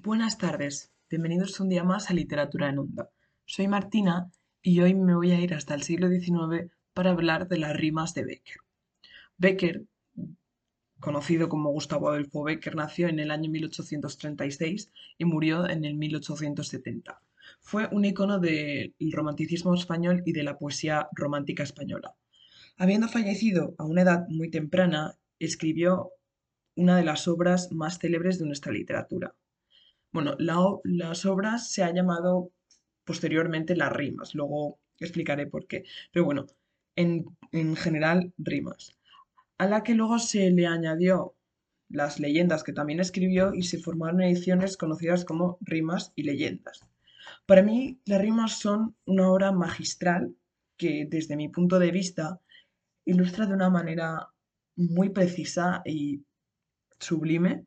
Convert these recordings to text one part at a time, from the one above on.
Buenas tardes, bienvenidos un día más a Literatura en Onda. Soy Martina y hoy me voy a ir hasta el siglo XIX para hablar de las rimas de Becker. Becker, conocido como Gustavo Adolfo Becker, nació en el año 1836 y murió en el 1870. Fue un icono del romanticismo español y de la poesía romántica española. Habiendo fallecido a una edad muy temprana, escribió una de las obras más célebres de nuestra literatura, bueno, las obras se ha llamado posteriormente las rimas, luego explicaré por qué. Pero bueno, en, en general rimas. A la que luego se le añadió las leyendas que también escribió y se formaron ediciones conocidas como rimas y leyendas. Para mí, las rimas son una obra magistral que desde mi punto de vista ilustra de una manera muy precisa y sublime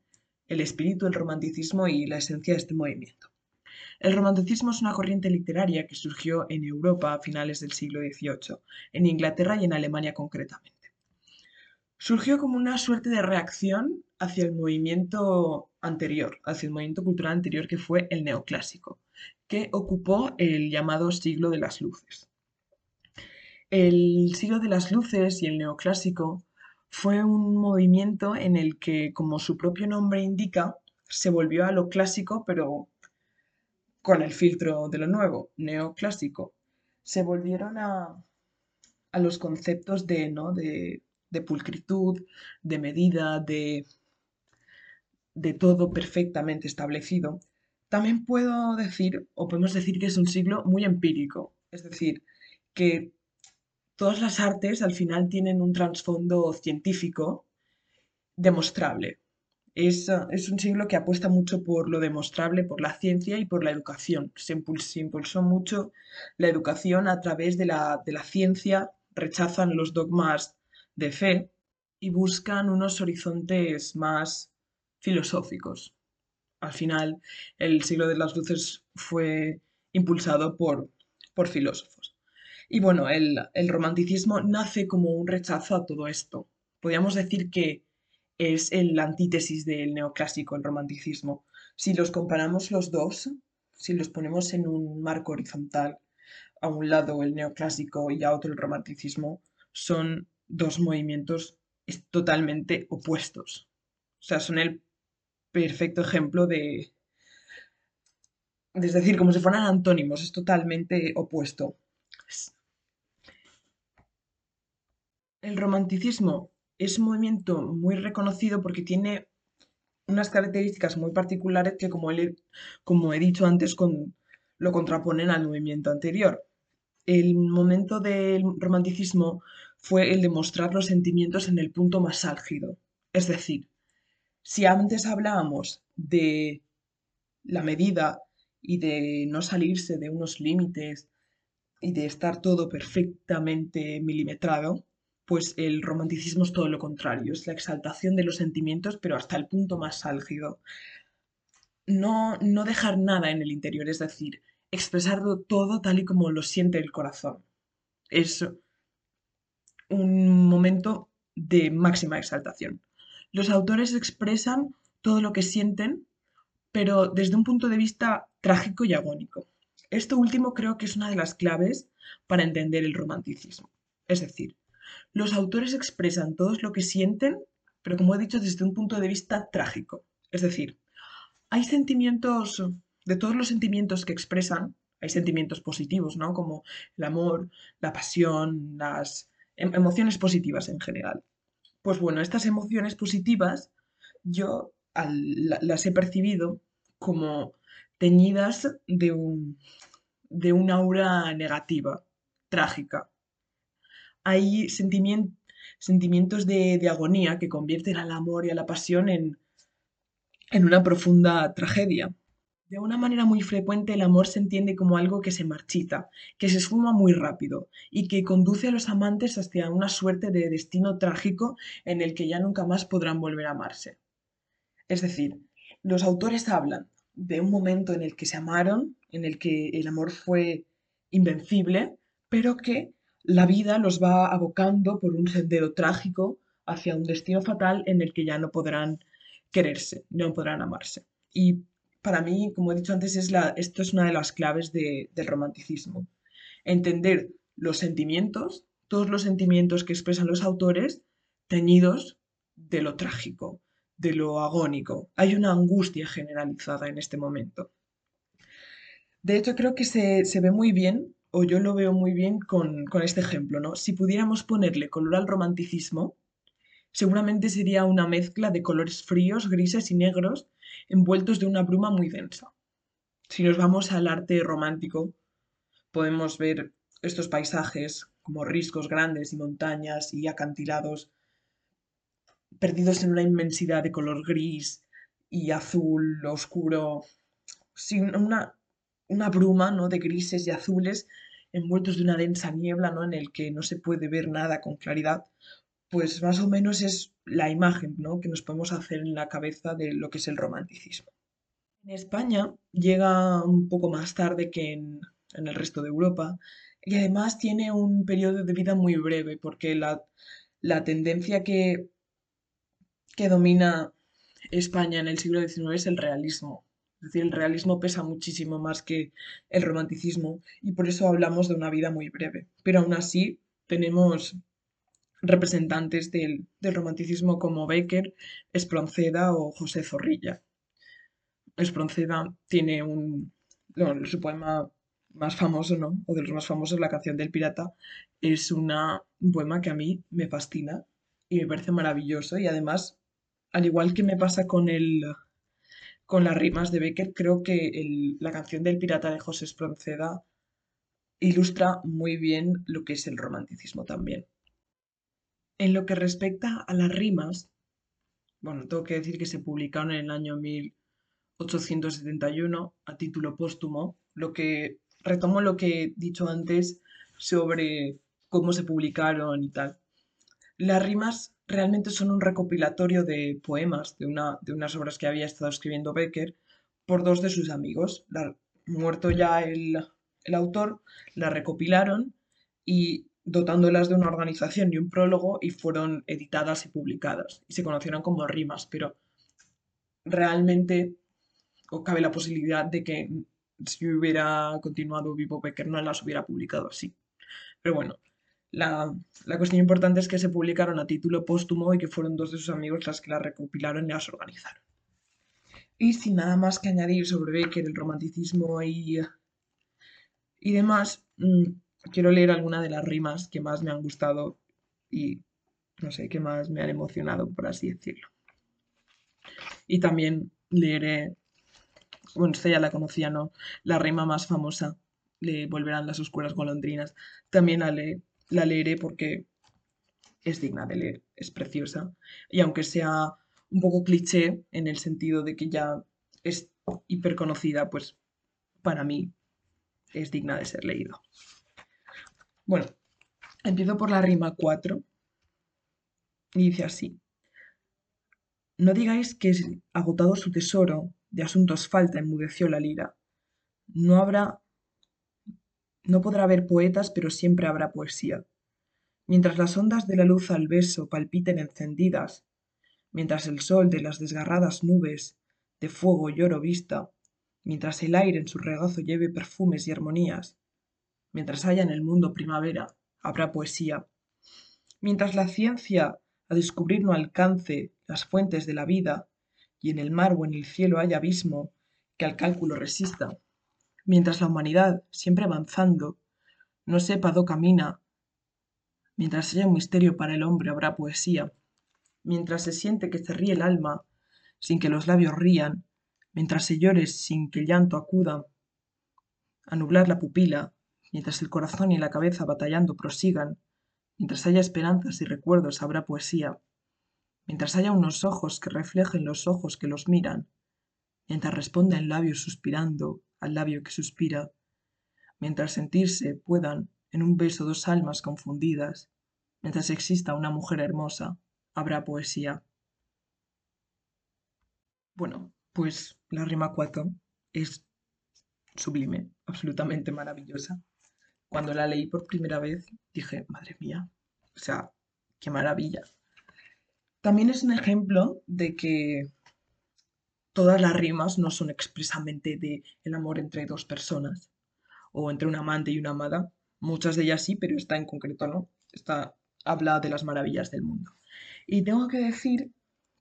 el espíritu, el romanticismo y la esencia de este movimiento. El romanticismo es una corriente literaria que surgió en Europa a finales del siglo XVIII, en Inglaterra y en Alemania concretamente. Surgió como una suerte de reacción hacia el movimiento anterior, hacia el movimiento cultural anterior que fue el neoclásico, que ocupó el llamado siglo de las luces. El siglo de las luces y el neoclásico fue un movimiento en el que, como su propio nombre indica, se volvió a lo clásico, pero con el filtro de lo nuevo, neoclásico. Se volvieron a, los conceptos de, ¿no? de, de pulcritud, de medida, de, de todo perfectamente establecido. También puedo decir, o podemos decir que es un siglo muy empírico, es decir, que todas las artes al final tienen un trasfondo científico demostrable. Es, es, un siglo que apuesta mucho por lo demostrable, por la ciencia y por la educación. Se impulsó, mucho la educación a través de la, de la ciencia, rechazan los dogmas de fe y buscan unos horizontes más filosóficos. Al final, el siglo de las luces fue impulsado por, por filósofos. Y bueno, el, romanticismo nace como un rechazo a todo esto. Podríamos decir que es el antítesis del neoclásico, el romanticismo. Si los comparamos los dos, si los ponemos en un marco horizontal, a un lado el neoclásico y a otro el romanticismo, son dos movimientos totalmente opuestos. O sea, son el perfecto ejemplo de... Es decir, como si fueran antónimos, es totalmente opuesto. El romanticismo es un movimiento muy reconocido porque tiene unas características muy particulares que, como, he dicho antes, lo contraponen al movimiento anterior. El momento del romanticismo fue el de mostrar los sentimientos en el punto más álgido. Es decir, si antes hablábamos de la medida y de no salirse de unos límites y de estar todo perfectamente milimetrado, pues el romanticismo es todo lo contrario, es la exaltación de los sentimientos, pero hasta el punto más álgido. No, no dejar nada en el interior, es decir, expresarlo todo tal y como lo siente el corazón. Es un momento de máxima exaltación. Los autores expresan todo lo que sienten, pero desde un punto de vista trágico y agónico. Esto último creo que es una de las claves para entender el romanticismo. Es decir, los autores expresan todo lo que sienten, pero como he dicho, desde un punto de vista trágico. Es decir, hay sentimientos, de todos los sentimientos que expresan, hay sentimientos positivos, ¿no? Como el amor, la pasión, las em, emociones positivas en general. Pues bueno, estas emociones positivas yo las he percibido como teñidas de un, de una aura negativa, trágica hay sentimientos de, agonía que convierten al amor y a la pasión en, en una profunda tragedia. De una manera muy frecuente el amor se entiende como algo que se marchita, que se esfuma muy rápido y que conduce a los amantes hacia una suerte de destino trágico en el que ya nunca más podrán volver a amarse. Es decir, los autores hablan de un momento en el que se amaron, en el que el amor fue invencible, pero que la vida los va abocando por un sendero trágico hacia un destino fatal en el que ya no podrán quererse, no podrán amarse. Y para mí, como he dicho antes, es esto es una de las claves de- del romanticismo. Entender los sentimientos, todos los sentimientos que expresan los autores, teñidos de lo trágico, de lo agónico. Hay una angustia generalizada en este momento. De hecho, creo que se, se ve muy bien, o yo lo veo muy bien con, con este ejemplo, ¿no? Si pudiéramos ponerle color al romanticismo, seguramente sería una mezcla de colores fríos, grises y negros, envueltos de una bruma muy densa. Si nos vamos al arte romántico, podemos ver estos paisajes como riscos grandes y montañas y acantilados perdidos en una inmensidad de color gris y azul oscuro, sin una, una bruma, ¿no? de grises y azules envueltos de una densa niebla, ¿no? en el que no se puede ver nada con claridad, pues más o menos es la imagen, ¿no? que nos podemos hacer en la cabeza de lo que es el romanticismo. En España llega un poco más tarde que en, el resto de Europa y además tiene un periodo de vida muy breve porque la, la tendencia que que domina España en el siglo XIX es el realismo. Es decir, el realismo pesa muchísimo más que el romanticismo y por eso hablamos de una vida muy breve. Pero aún así tenemos representantes del, del romanticismo como Becker, Espronceda o José Zorrilla. Espronceda tiene un, su poema más famoso, ¿no? O de los más famosos, La canción del pirata, es una, un poema que a mí me fascina y me parece maravilloso y además al igual que me pasa con el, con las rimas de Becker, creo que la canción del pirata de José Espronceda ilustra muy bien lo que es el romanticismo también. En lo que respecta a las rimas, bueno, tengo que decir que se publicaron en el año 1871 a título póstumo, lo que retomo lo que he dicho antes sobre cómo se publicaron y tal. Las rimas realmente son un recopilatorio de poemas de, una, de unas obras que había estado escribiendo Becker por dos de sus amigos. La- muerto ya el, el autor, las recopilaron y dotándolas de una organización y un prólogo y fueron editadas y publicadas y se conocieron como rimas, pero realmente o cabe la posibilidad de que si hubiera continuado vivo Becker no las hubiera publicado así. Pero bueno, la, la cuestión importante es que se publicaron a título póstumo y que fueron dos de sus amigos las que las recopilaron y las organizaron. Y sin nada más que añadir sobre Becker, el romanticismo y, y demás, mm, quiero leer alguna de las rimas que más me han gustado y, no sé, que más me han emocionado, por así decirlo. Y también leeré, bueno, esta ya la conocía, ¿no? La rima más famosa, le volverán las oscuras golondrinas. También la, le- la leeré porque es digna de leer, es preciosa. Y aunque sea un poco cliché en el sentido de que ya es hiper conocida, pues para mí es digna de ser leído. Bueno, empiezo por la rima 4 y dice así. No digáis que agotado su tesoro, de asuntos falta, enmudeció la lira. No habrá, no podrá haber poetas, pero siempre habrá poesía. Mientras las ondas de la luz al beso palpiten encendidas, mientras el sol de las desgarradas nubes de fuego y oro vista, mientras el aire en su regazo lleve perfumes y armonías, mientras haya en el mundo primavera, habrá poesía. Mientras la ciencia a descubrir no alcance las fuentes de la vida, y en el mar o en el cielo haya abismo que al cálculo resista, mientras la humanidad, siempre avanzando, no sepa dó camina, mientras haya un misterio para el hombre habrá poesía, mientras se siente que se ríe el alma sin que los labios rían, mientras se llore sin que el llanto acuda. A nublar la pupila, mientras el corazón y la cabeza batallando prosigan, mientras haya esperanzas y recuerdos habrá poesía, mientras haya unos ojos que reflejen los ojos que los miran, mientras responda el labio suspirando al labio que suspira, mientras sentirse puedan en un beso dos almas confundidas, mientras exista una mujer hermosa, habrá poesía. Bueno, pues la rima 4 es sublime, absolutamente maravillosa. Cuando la leí por primera vez dije, madre mía, o sea, qué maravilla. También es un ejemplo de que todas las rimas no son expresamente de el amor entre dos personas o entre un amante y una amada. Muchas de ellas sí, pero esta en concreto no. Esta habla de las maravillas del mundo. Y tengo que decir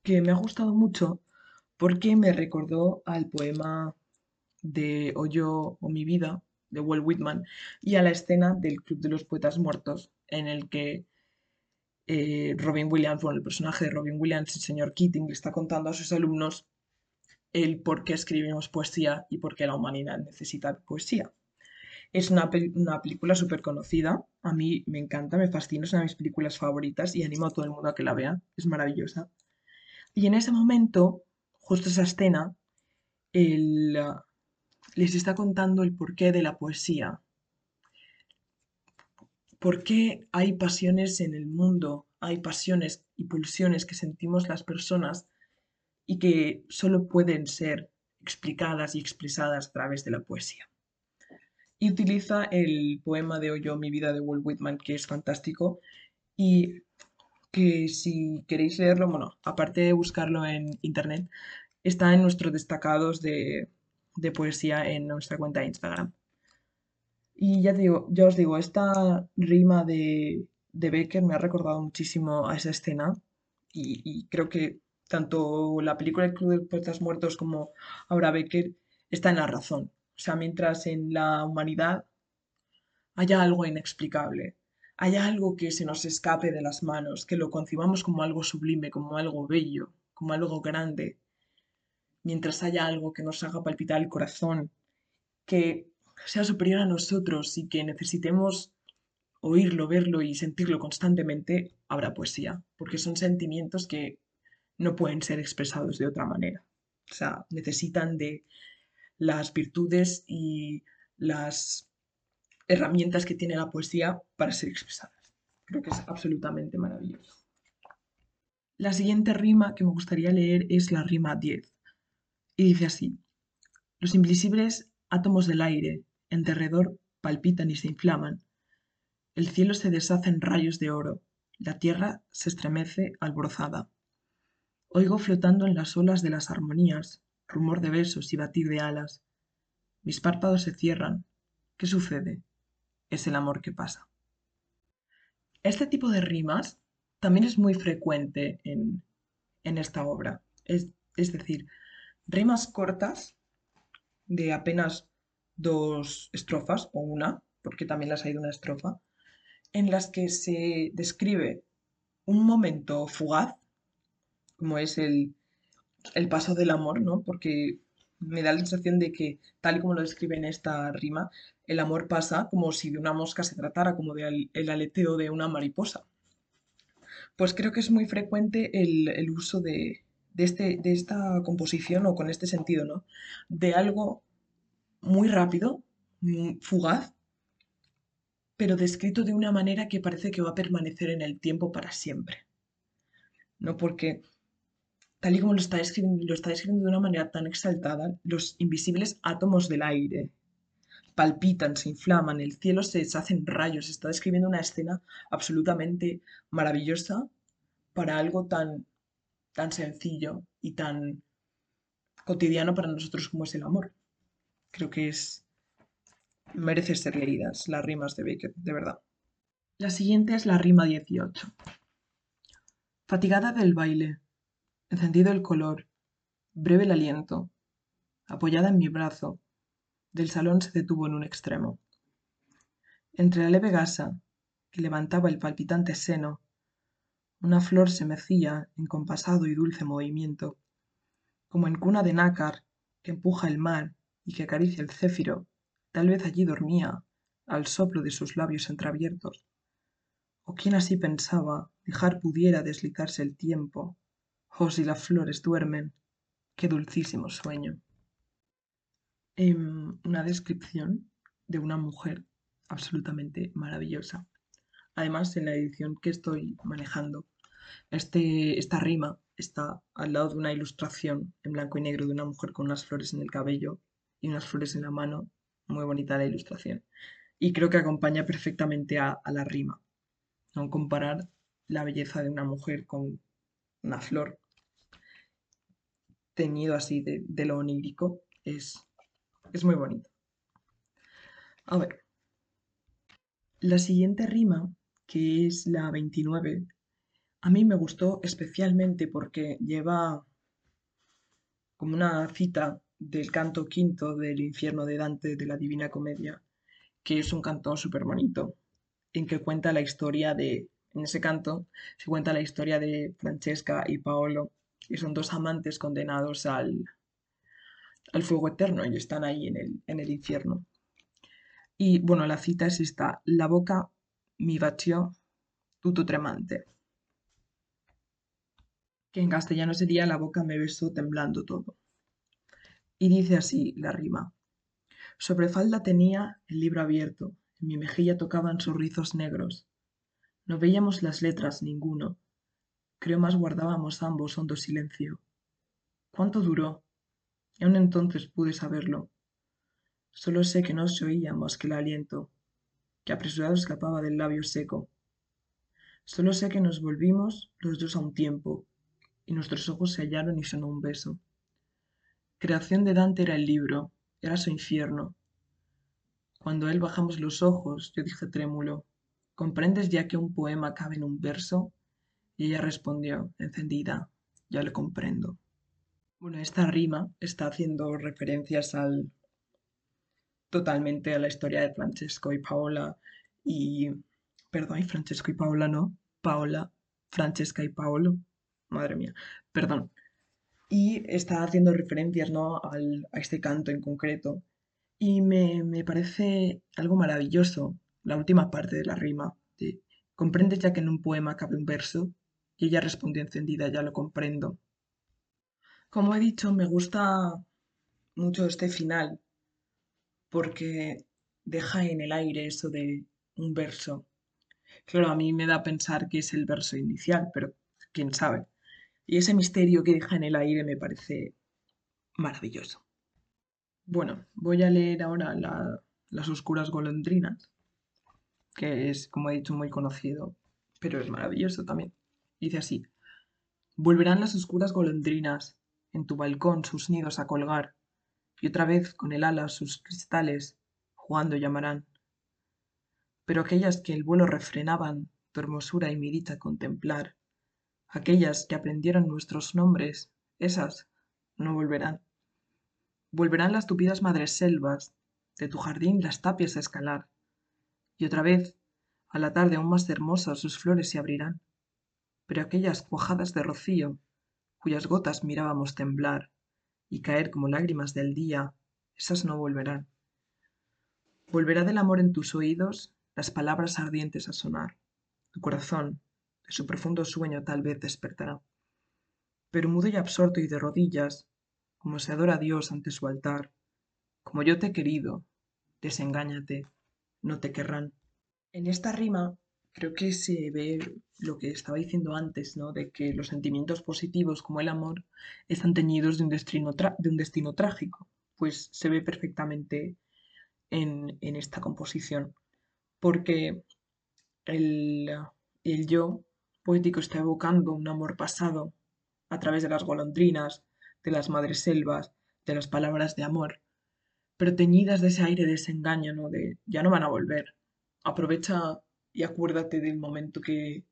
que me ha gustado mucho porque me recordó al poema de O o mi vida de Walt Whitman y a la escena del Club de los Poetas Muertos en el que eh, Robin Williams, bueno, el personaje de Robin Williams, el señor Keating, le está contando a sus alumnos el por qué escribimos poesía y por qué la humanidad necesita poesía. Es una, una película súper conocida, a mí me encanta, me fascina, es una de mis películas favoritas y animo a todo el mundo a que la vea, es maravillosa. Y en ese momento, justo esa escena, les está contando el porqué de la poesía, por qué hay pasiones en el mundo, hay pasiones y pulsiones que sentimos las personas y que solo pueden ser explicadas y expresadas a través de la poesía. Y utiliza el poema de Oyo, mi vida de Walt Whitman, que es fantástico y que si queréis leerlo, bueno, aparte de buscarlo en internet, está en nuestros destacados de, poesía en nuestra cuenta de Instagram. Y ya, digo, ya os digo, esta rima de, de Becker me ha recordado muchísimo a esa escena y creo que tanto la película El Club de Poetas Muertos como Aura Becker está en la razón. O sea, mientras en la humanidad haya algo inexplicable, haya algo que se nos escape de las manos, que lo concibamos como algo sublime, como algo bello, como algo grande, mientras haya algo que nos haga palpitar el corazón, que sea superior a nosotros y que necesitemos oírlo, verlo y sentirlo constantemente, habrá poesía, porque son sentimientos que no pueden ser expresados de otra manera. O sea, necesitan de las virtudes y las herramientas que tiene la poesía para ser expresadas. Creo que es absolutamente maravilloso. La siguiente rima que me gustaría leer es la rima 10. Y dice así, los invisibles átomos del aire en derredor palpitan y se inflaman. El cielo se deshace en rayos de oro, la tierra se estremece alborozada. Oigo flotando en las olas de las armonías, rumor de besos y batir de alas. Mis párpados se cierran. ¿Qué sucede? Es el amor que pasa. Este tipo de rimas también es muy frecuente en, esta obra. Es, es decir, rimas cortas de apenas dos estrofas o una, porque también las hay de una estrofa, en las que se describe un momento fugaz como es el, paso del amor, ¿no? Porque me da la sensación de que, tal y como lo describe en esta rima, el amor pasa como si de una mosca se tratara, como del el aleteo de una mariposa. Pues creo que es muy frecuente el, uso de, este, de esta composición o con este sentido, ¿no? De algo muy rápido, fugaz, pero descrito de una manera que parece que va a permanecer en el tiempo para siempre. ¿No? Porque tal y como lo está, describiendo, lo está describiendo de una manera tan exaltada, los invisibles átomos del aire palpitan, se inflaman, el cielo se deshace en rayos, está describiendo una escena absolutamente maravillosa para algo tan, tan sencillo y tan cotidiano para nosotros como es el amor. Creo que es merece ser leídas las rimas de Baker, de verdad. La siguiente es la rima 18. Fatigada del baile, encendido el color, breve el aliento, apoyada en mi brazo, del salón se detuvo en un extremo. Entre la leve gasa que levantaba el palpitante seno, una flor se mecía en compasado y dulce movimiento, como en cuna de nácar que empuja el mar y que acaricia el céfiro, tal vez allí dormía, al soplo de sus labios entreabiertos. O quién así pensaba dejar pudiera deslizarse el tiempo Oh, si las flores duermen, qué dulcísimo sueño. Em, una descripción de una mujer absolutamente maravillosa. Además, en la edición que estoy manejando, este, esta rima está al lado de una ilustración en blanco y negro de una mujer con unas flores en el cabello y unas flores en la mano. Muy bonita la ilustración. Y creo que acompaña perfectamente a, a la rima. ¿no? Comparar la belleza de una mujer con una flor teñido así de, lo onírico. Es, es muy bonito. A ver, la siguiente rima, que es la 29, a mí me gustó especialmente porque lleva como una cita del canto quinto del infierno de Dante de la Divina Comedia, que es un canto súper bonito, en que cuenta la historia de, en ese canto se cuenta la historia de Francesca y Paolo, que son dos amantes condenados al, al fuego eterno y están ahí en el, en el infierno. Y bueno, la cita es esta, la boca mi bació tutto tremante, que en castellano sería la boca me besó temblando todo. Y dice así la rima. Sobre falda tenía el libro abierto, en mi mejilla tocaban sus rizos negros. No veíamos las letras ninguno. Creo más guardábamos ambos hondo silencio. ¿Cuánto duró? Y aún entonces pude saberlo. Solo sé que no se oía más que el aliento, que apresurado escapaba del labio seco. Solo sé que nos volvimos los dos a un tiempo, y nuestros ojos se hallaron y sonó un beso. Creación de Dante era el libro, era su infierno. Cuando él bajamos los ojos, yo dije trémulo, ¿comprendes ya que un poema cabe en un verso? Y ella respondió, encendida, ya lo comprendo. Bueno, esta rima está haciendo referencias al totalmente a la historia de Francesco y Paola y perdón, y Francesco y Paola no, Paola, Francesca y Paolo, madre mía, perdón, y está haciendo referencias ¿no? Al, a este canto en concreto. Y me, me, parece algo maravilloso la última parte de la rima. De, ¿Comprendes ya que en un poema cabe un verso? Y ella respondió encendida, ya lo comprendo. Como he dicho, me gusta mucho este final porque deja en el aire eso de un verso. Claro, a mí me da a pensar que es el verso inicial, pero quién sabe. Y ese misterio que deja en el aire me parece maravilloso. Bueno, voy a leer ahora Las oscuras golondrinas, que es, como he dicho, muy conocido, pero es maravilloso también. Dice así, volverán las oscuras golondrinas en tu balcón sus nidos a colgar, y otra vez con el ala sus cristales jugando llamarán. Pero aquellas que el vuelo refrenaban, tu hermosura y mi dicha contemplar, aquellas que aprendieron nuestros nombres, esas no volverán. Volverán las tupidas selvas de tu jardín las tapias a escalar, y otra vez, a la tarde aún más hermosa, sus flores se abrirán. Pero aquellas cuajadas de rocío, cuyas gotas mirábamos temblar y caer como lágrimas del día, esas no volverán. Volverá del amor en tus oídos las palabras ardientes a sonar. Tu corazón, su profundo sueño tal vez despertará. Pero mudo y absorto y de rodillas, como se adora a Dios ante su altar, como yo te he querido, desengáñate, no te querrán. En esta rima creo que se ve lo que estaba diciendo antes, ¿no? De que los sentimientos positivos como el amor están teñidos de un destino, de un destino trágico. Pues se ve perfectamente en, en esta composición. Porque el, el yo poético está evocando un amor pasado a través de las golondrinas, de las madres selvas, de las palabras de amor, pero teñidas de ese aire de desengaño, ¿no? De ya no van a volver. Aprovecha y acuérdate del momento que,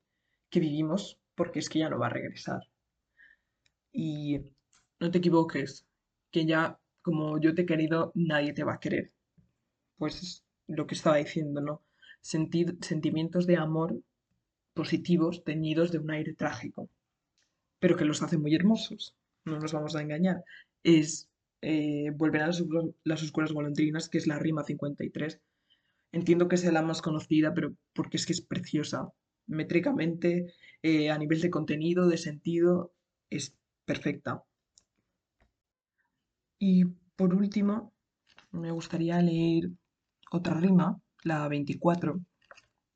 que vivimos, porque es que ya no va a regresar. Y no te equivoques, que ya como yo te he querido, nadie te va a querer. Pues es lo que estaba diciendo, ¿no? Sentir, sentimientos de amor positivos teñidos de un aire trágico, pero que los hace muy hermosos, no nos vamos a engañar. Es eh, Volver a las, las oscuras golondrinas, que es la rima 53. Entiendo que sea la más conocida, pero porque es que es preciosa. Métricamente, eh, a nivel de contenido, de sentido, es perfecta. Y por último, me gustaría leer otra rima, la 24,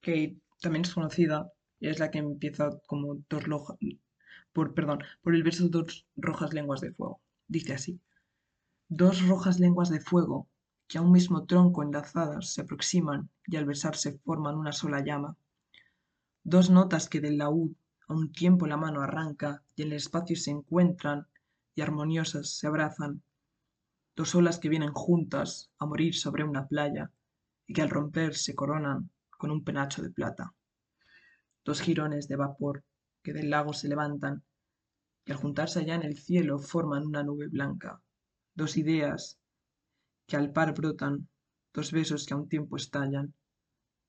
que también es conocida, es la que empieza como dos rojas, por, perdón, por el verso dos rojas lenguas de fuego. Dice así, dos rojas lenguas de fuego que a un mismo tronco enlazadas se aproximan y al besarse forman una sola llama. Dos notas que del laúd a un tiempo la mano arranca y en el espacio se encuentran y armoniosas se abrazan, dos olas que vienen juntas a morir sobre una playa y que al romper se coronan con un penacho de plata. Dos jirones de vapor que del lago se levantan y al juntarse allá en el cielo forman una nube blanca. Dos ideas que al par brotan, dos besos que a un tiempo estallan,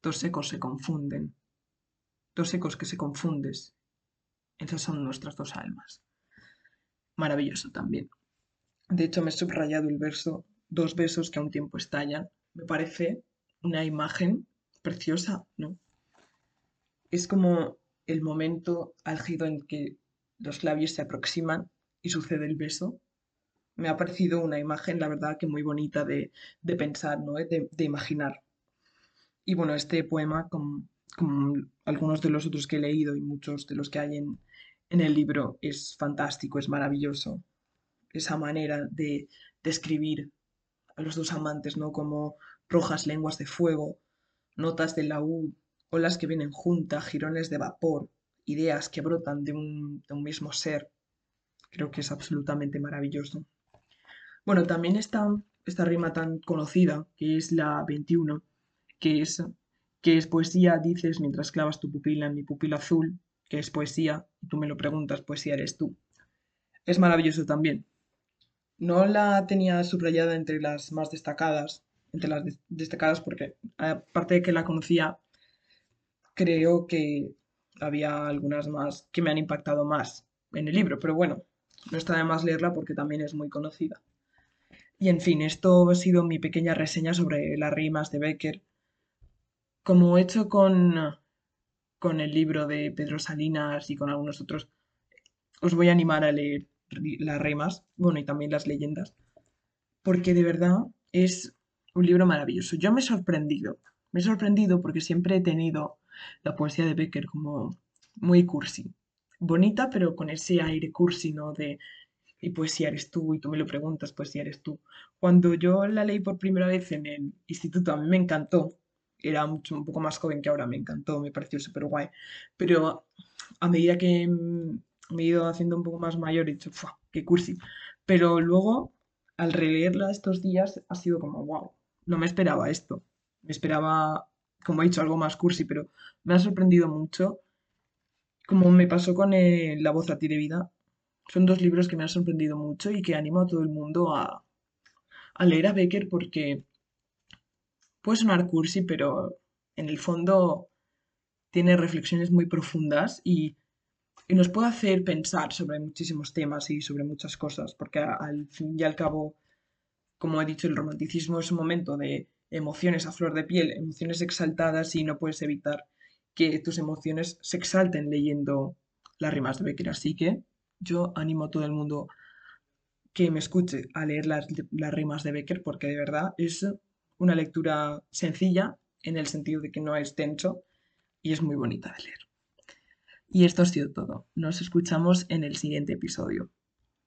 dos ecos se confunden, dos ecos que se confundes. Esas son nuestras dos almas. Maravilloso también. De hecho, me he subrayado el verso dos besos que a un tiempo estallan. Me parece una imagen preciosa, ¿no? Es como el momento álgido en que los labios se aproximan y sucede el beso. Me ha parecido una imagen, la verdad, que muy bonita de, pensar, ¿no? De, imaginar. Y bueno, este poema, como, algunos de los otros que he leído y muchos de los que hay en, el libro, es fantástico, es maravilloso. Esa manera de describir a los dos amantes, ¿no? Como rojas lenguas de fuego, notas de laúd, olas que vienen juntas, jirones de vapor, ideas que brotan de un, mismo ser. Creo que es absolutamente maravilloso. Bueno, también está esta rima tan conocida, que es la 21, que es, que es poesía, dices, mientras clavas tu pupila en mi pupila azul, que es poesía, y tú me lo preguntas, poesía eres tú. Es maravilloso también. No la tenía subrayada entre las más destacadas, entre las destacadas porque aparte de que la conocía, creo que había algunas más que me han impactado más en el libro, pero bueno, no está de más leerla porque también es muy conocida. Y en fin, esto ha sido mi pequeña reseña sobre las rimas de Becker. Como he hecho con, con el libro de Pedro Salinas y con algunos otros, os voy a animar a leer las rimas, bueno, y también las leyendas, porque de verdad es un libro maravilloso. Yo me he sorprendido, me he sorprendido porque siempre he tenido la poesía de Becker como muy cursi. Bonita, pero con ese aire cursi, ¿no? De, y poesía eres tú, y tú me lo preguntas, poesía eres tú. Cuando yo la leí por primera vez en el instituto, a mí me encantó. Era mucho, un poco más joven que ahora, me encantó, me pareció súper guay. Pero a medida que me he ido haciendo un poco más mayor, he dicho. ¡Qué cursi! Pero luego, al releerla estos días, ha sido como, wow, no me esperaba esto. Me esperaba como he dicho, algo más cursi, pero me ha sorprendido mucho. Como me pasó con La voz a ti de vida. Son dos libros que me han sorprendido mucho y que animo a todo el mundo a, leer a Becker porque puede sonar cursi, pero en el fondo tiene reflexiones muy profundas y, nos puede hacer pensar sobre muchísimos temas y sobre muchas cosas, porque al fin y al cabo, como he dicho, el romanticismo es un momento de emociones a flor de piel, emociones exaltadas y no puedes evitar que tus emociones se exalten leyendo las rimas de Becker. Así que yo animo a todo el mundo que me escuche a leer las, las rimas de Becker porque de verdad es una lectura sencilla en el sentido de que no es tenso y es muy bonita de leer. Y esto ha sido todo. Nos escuchamos en el siguiente episodio.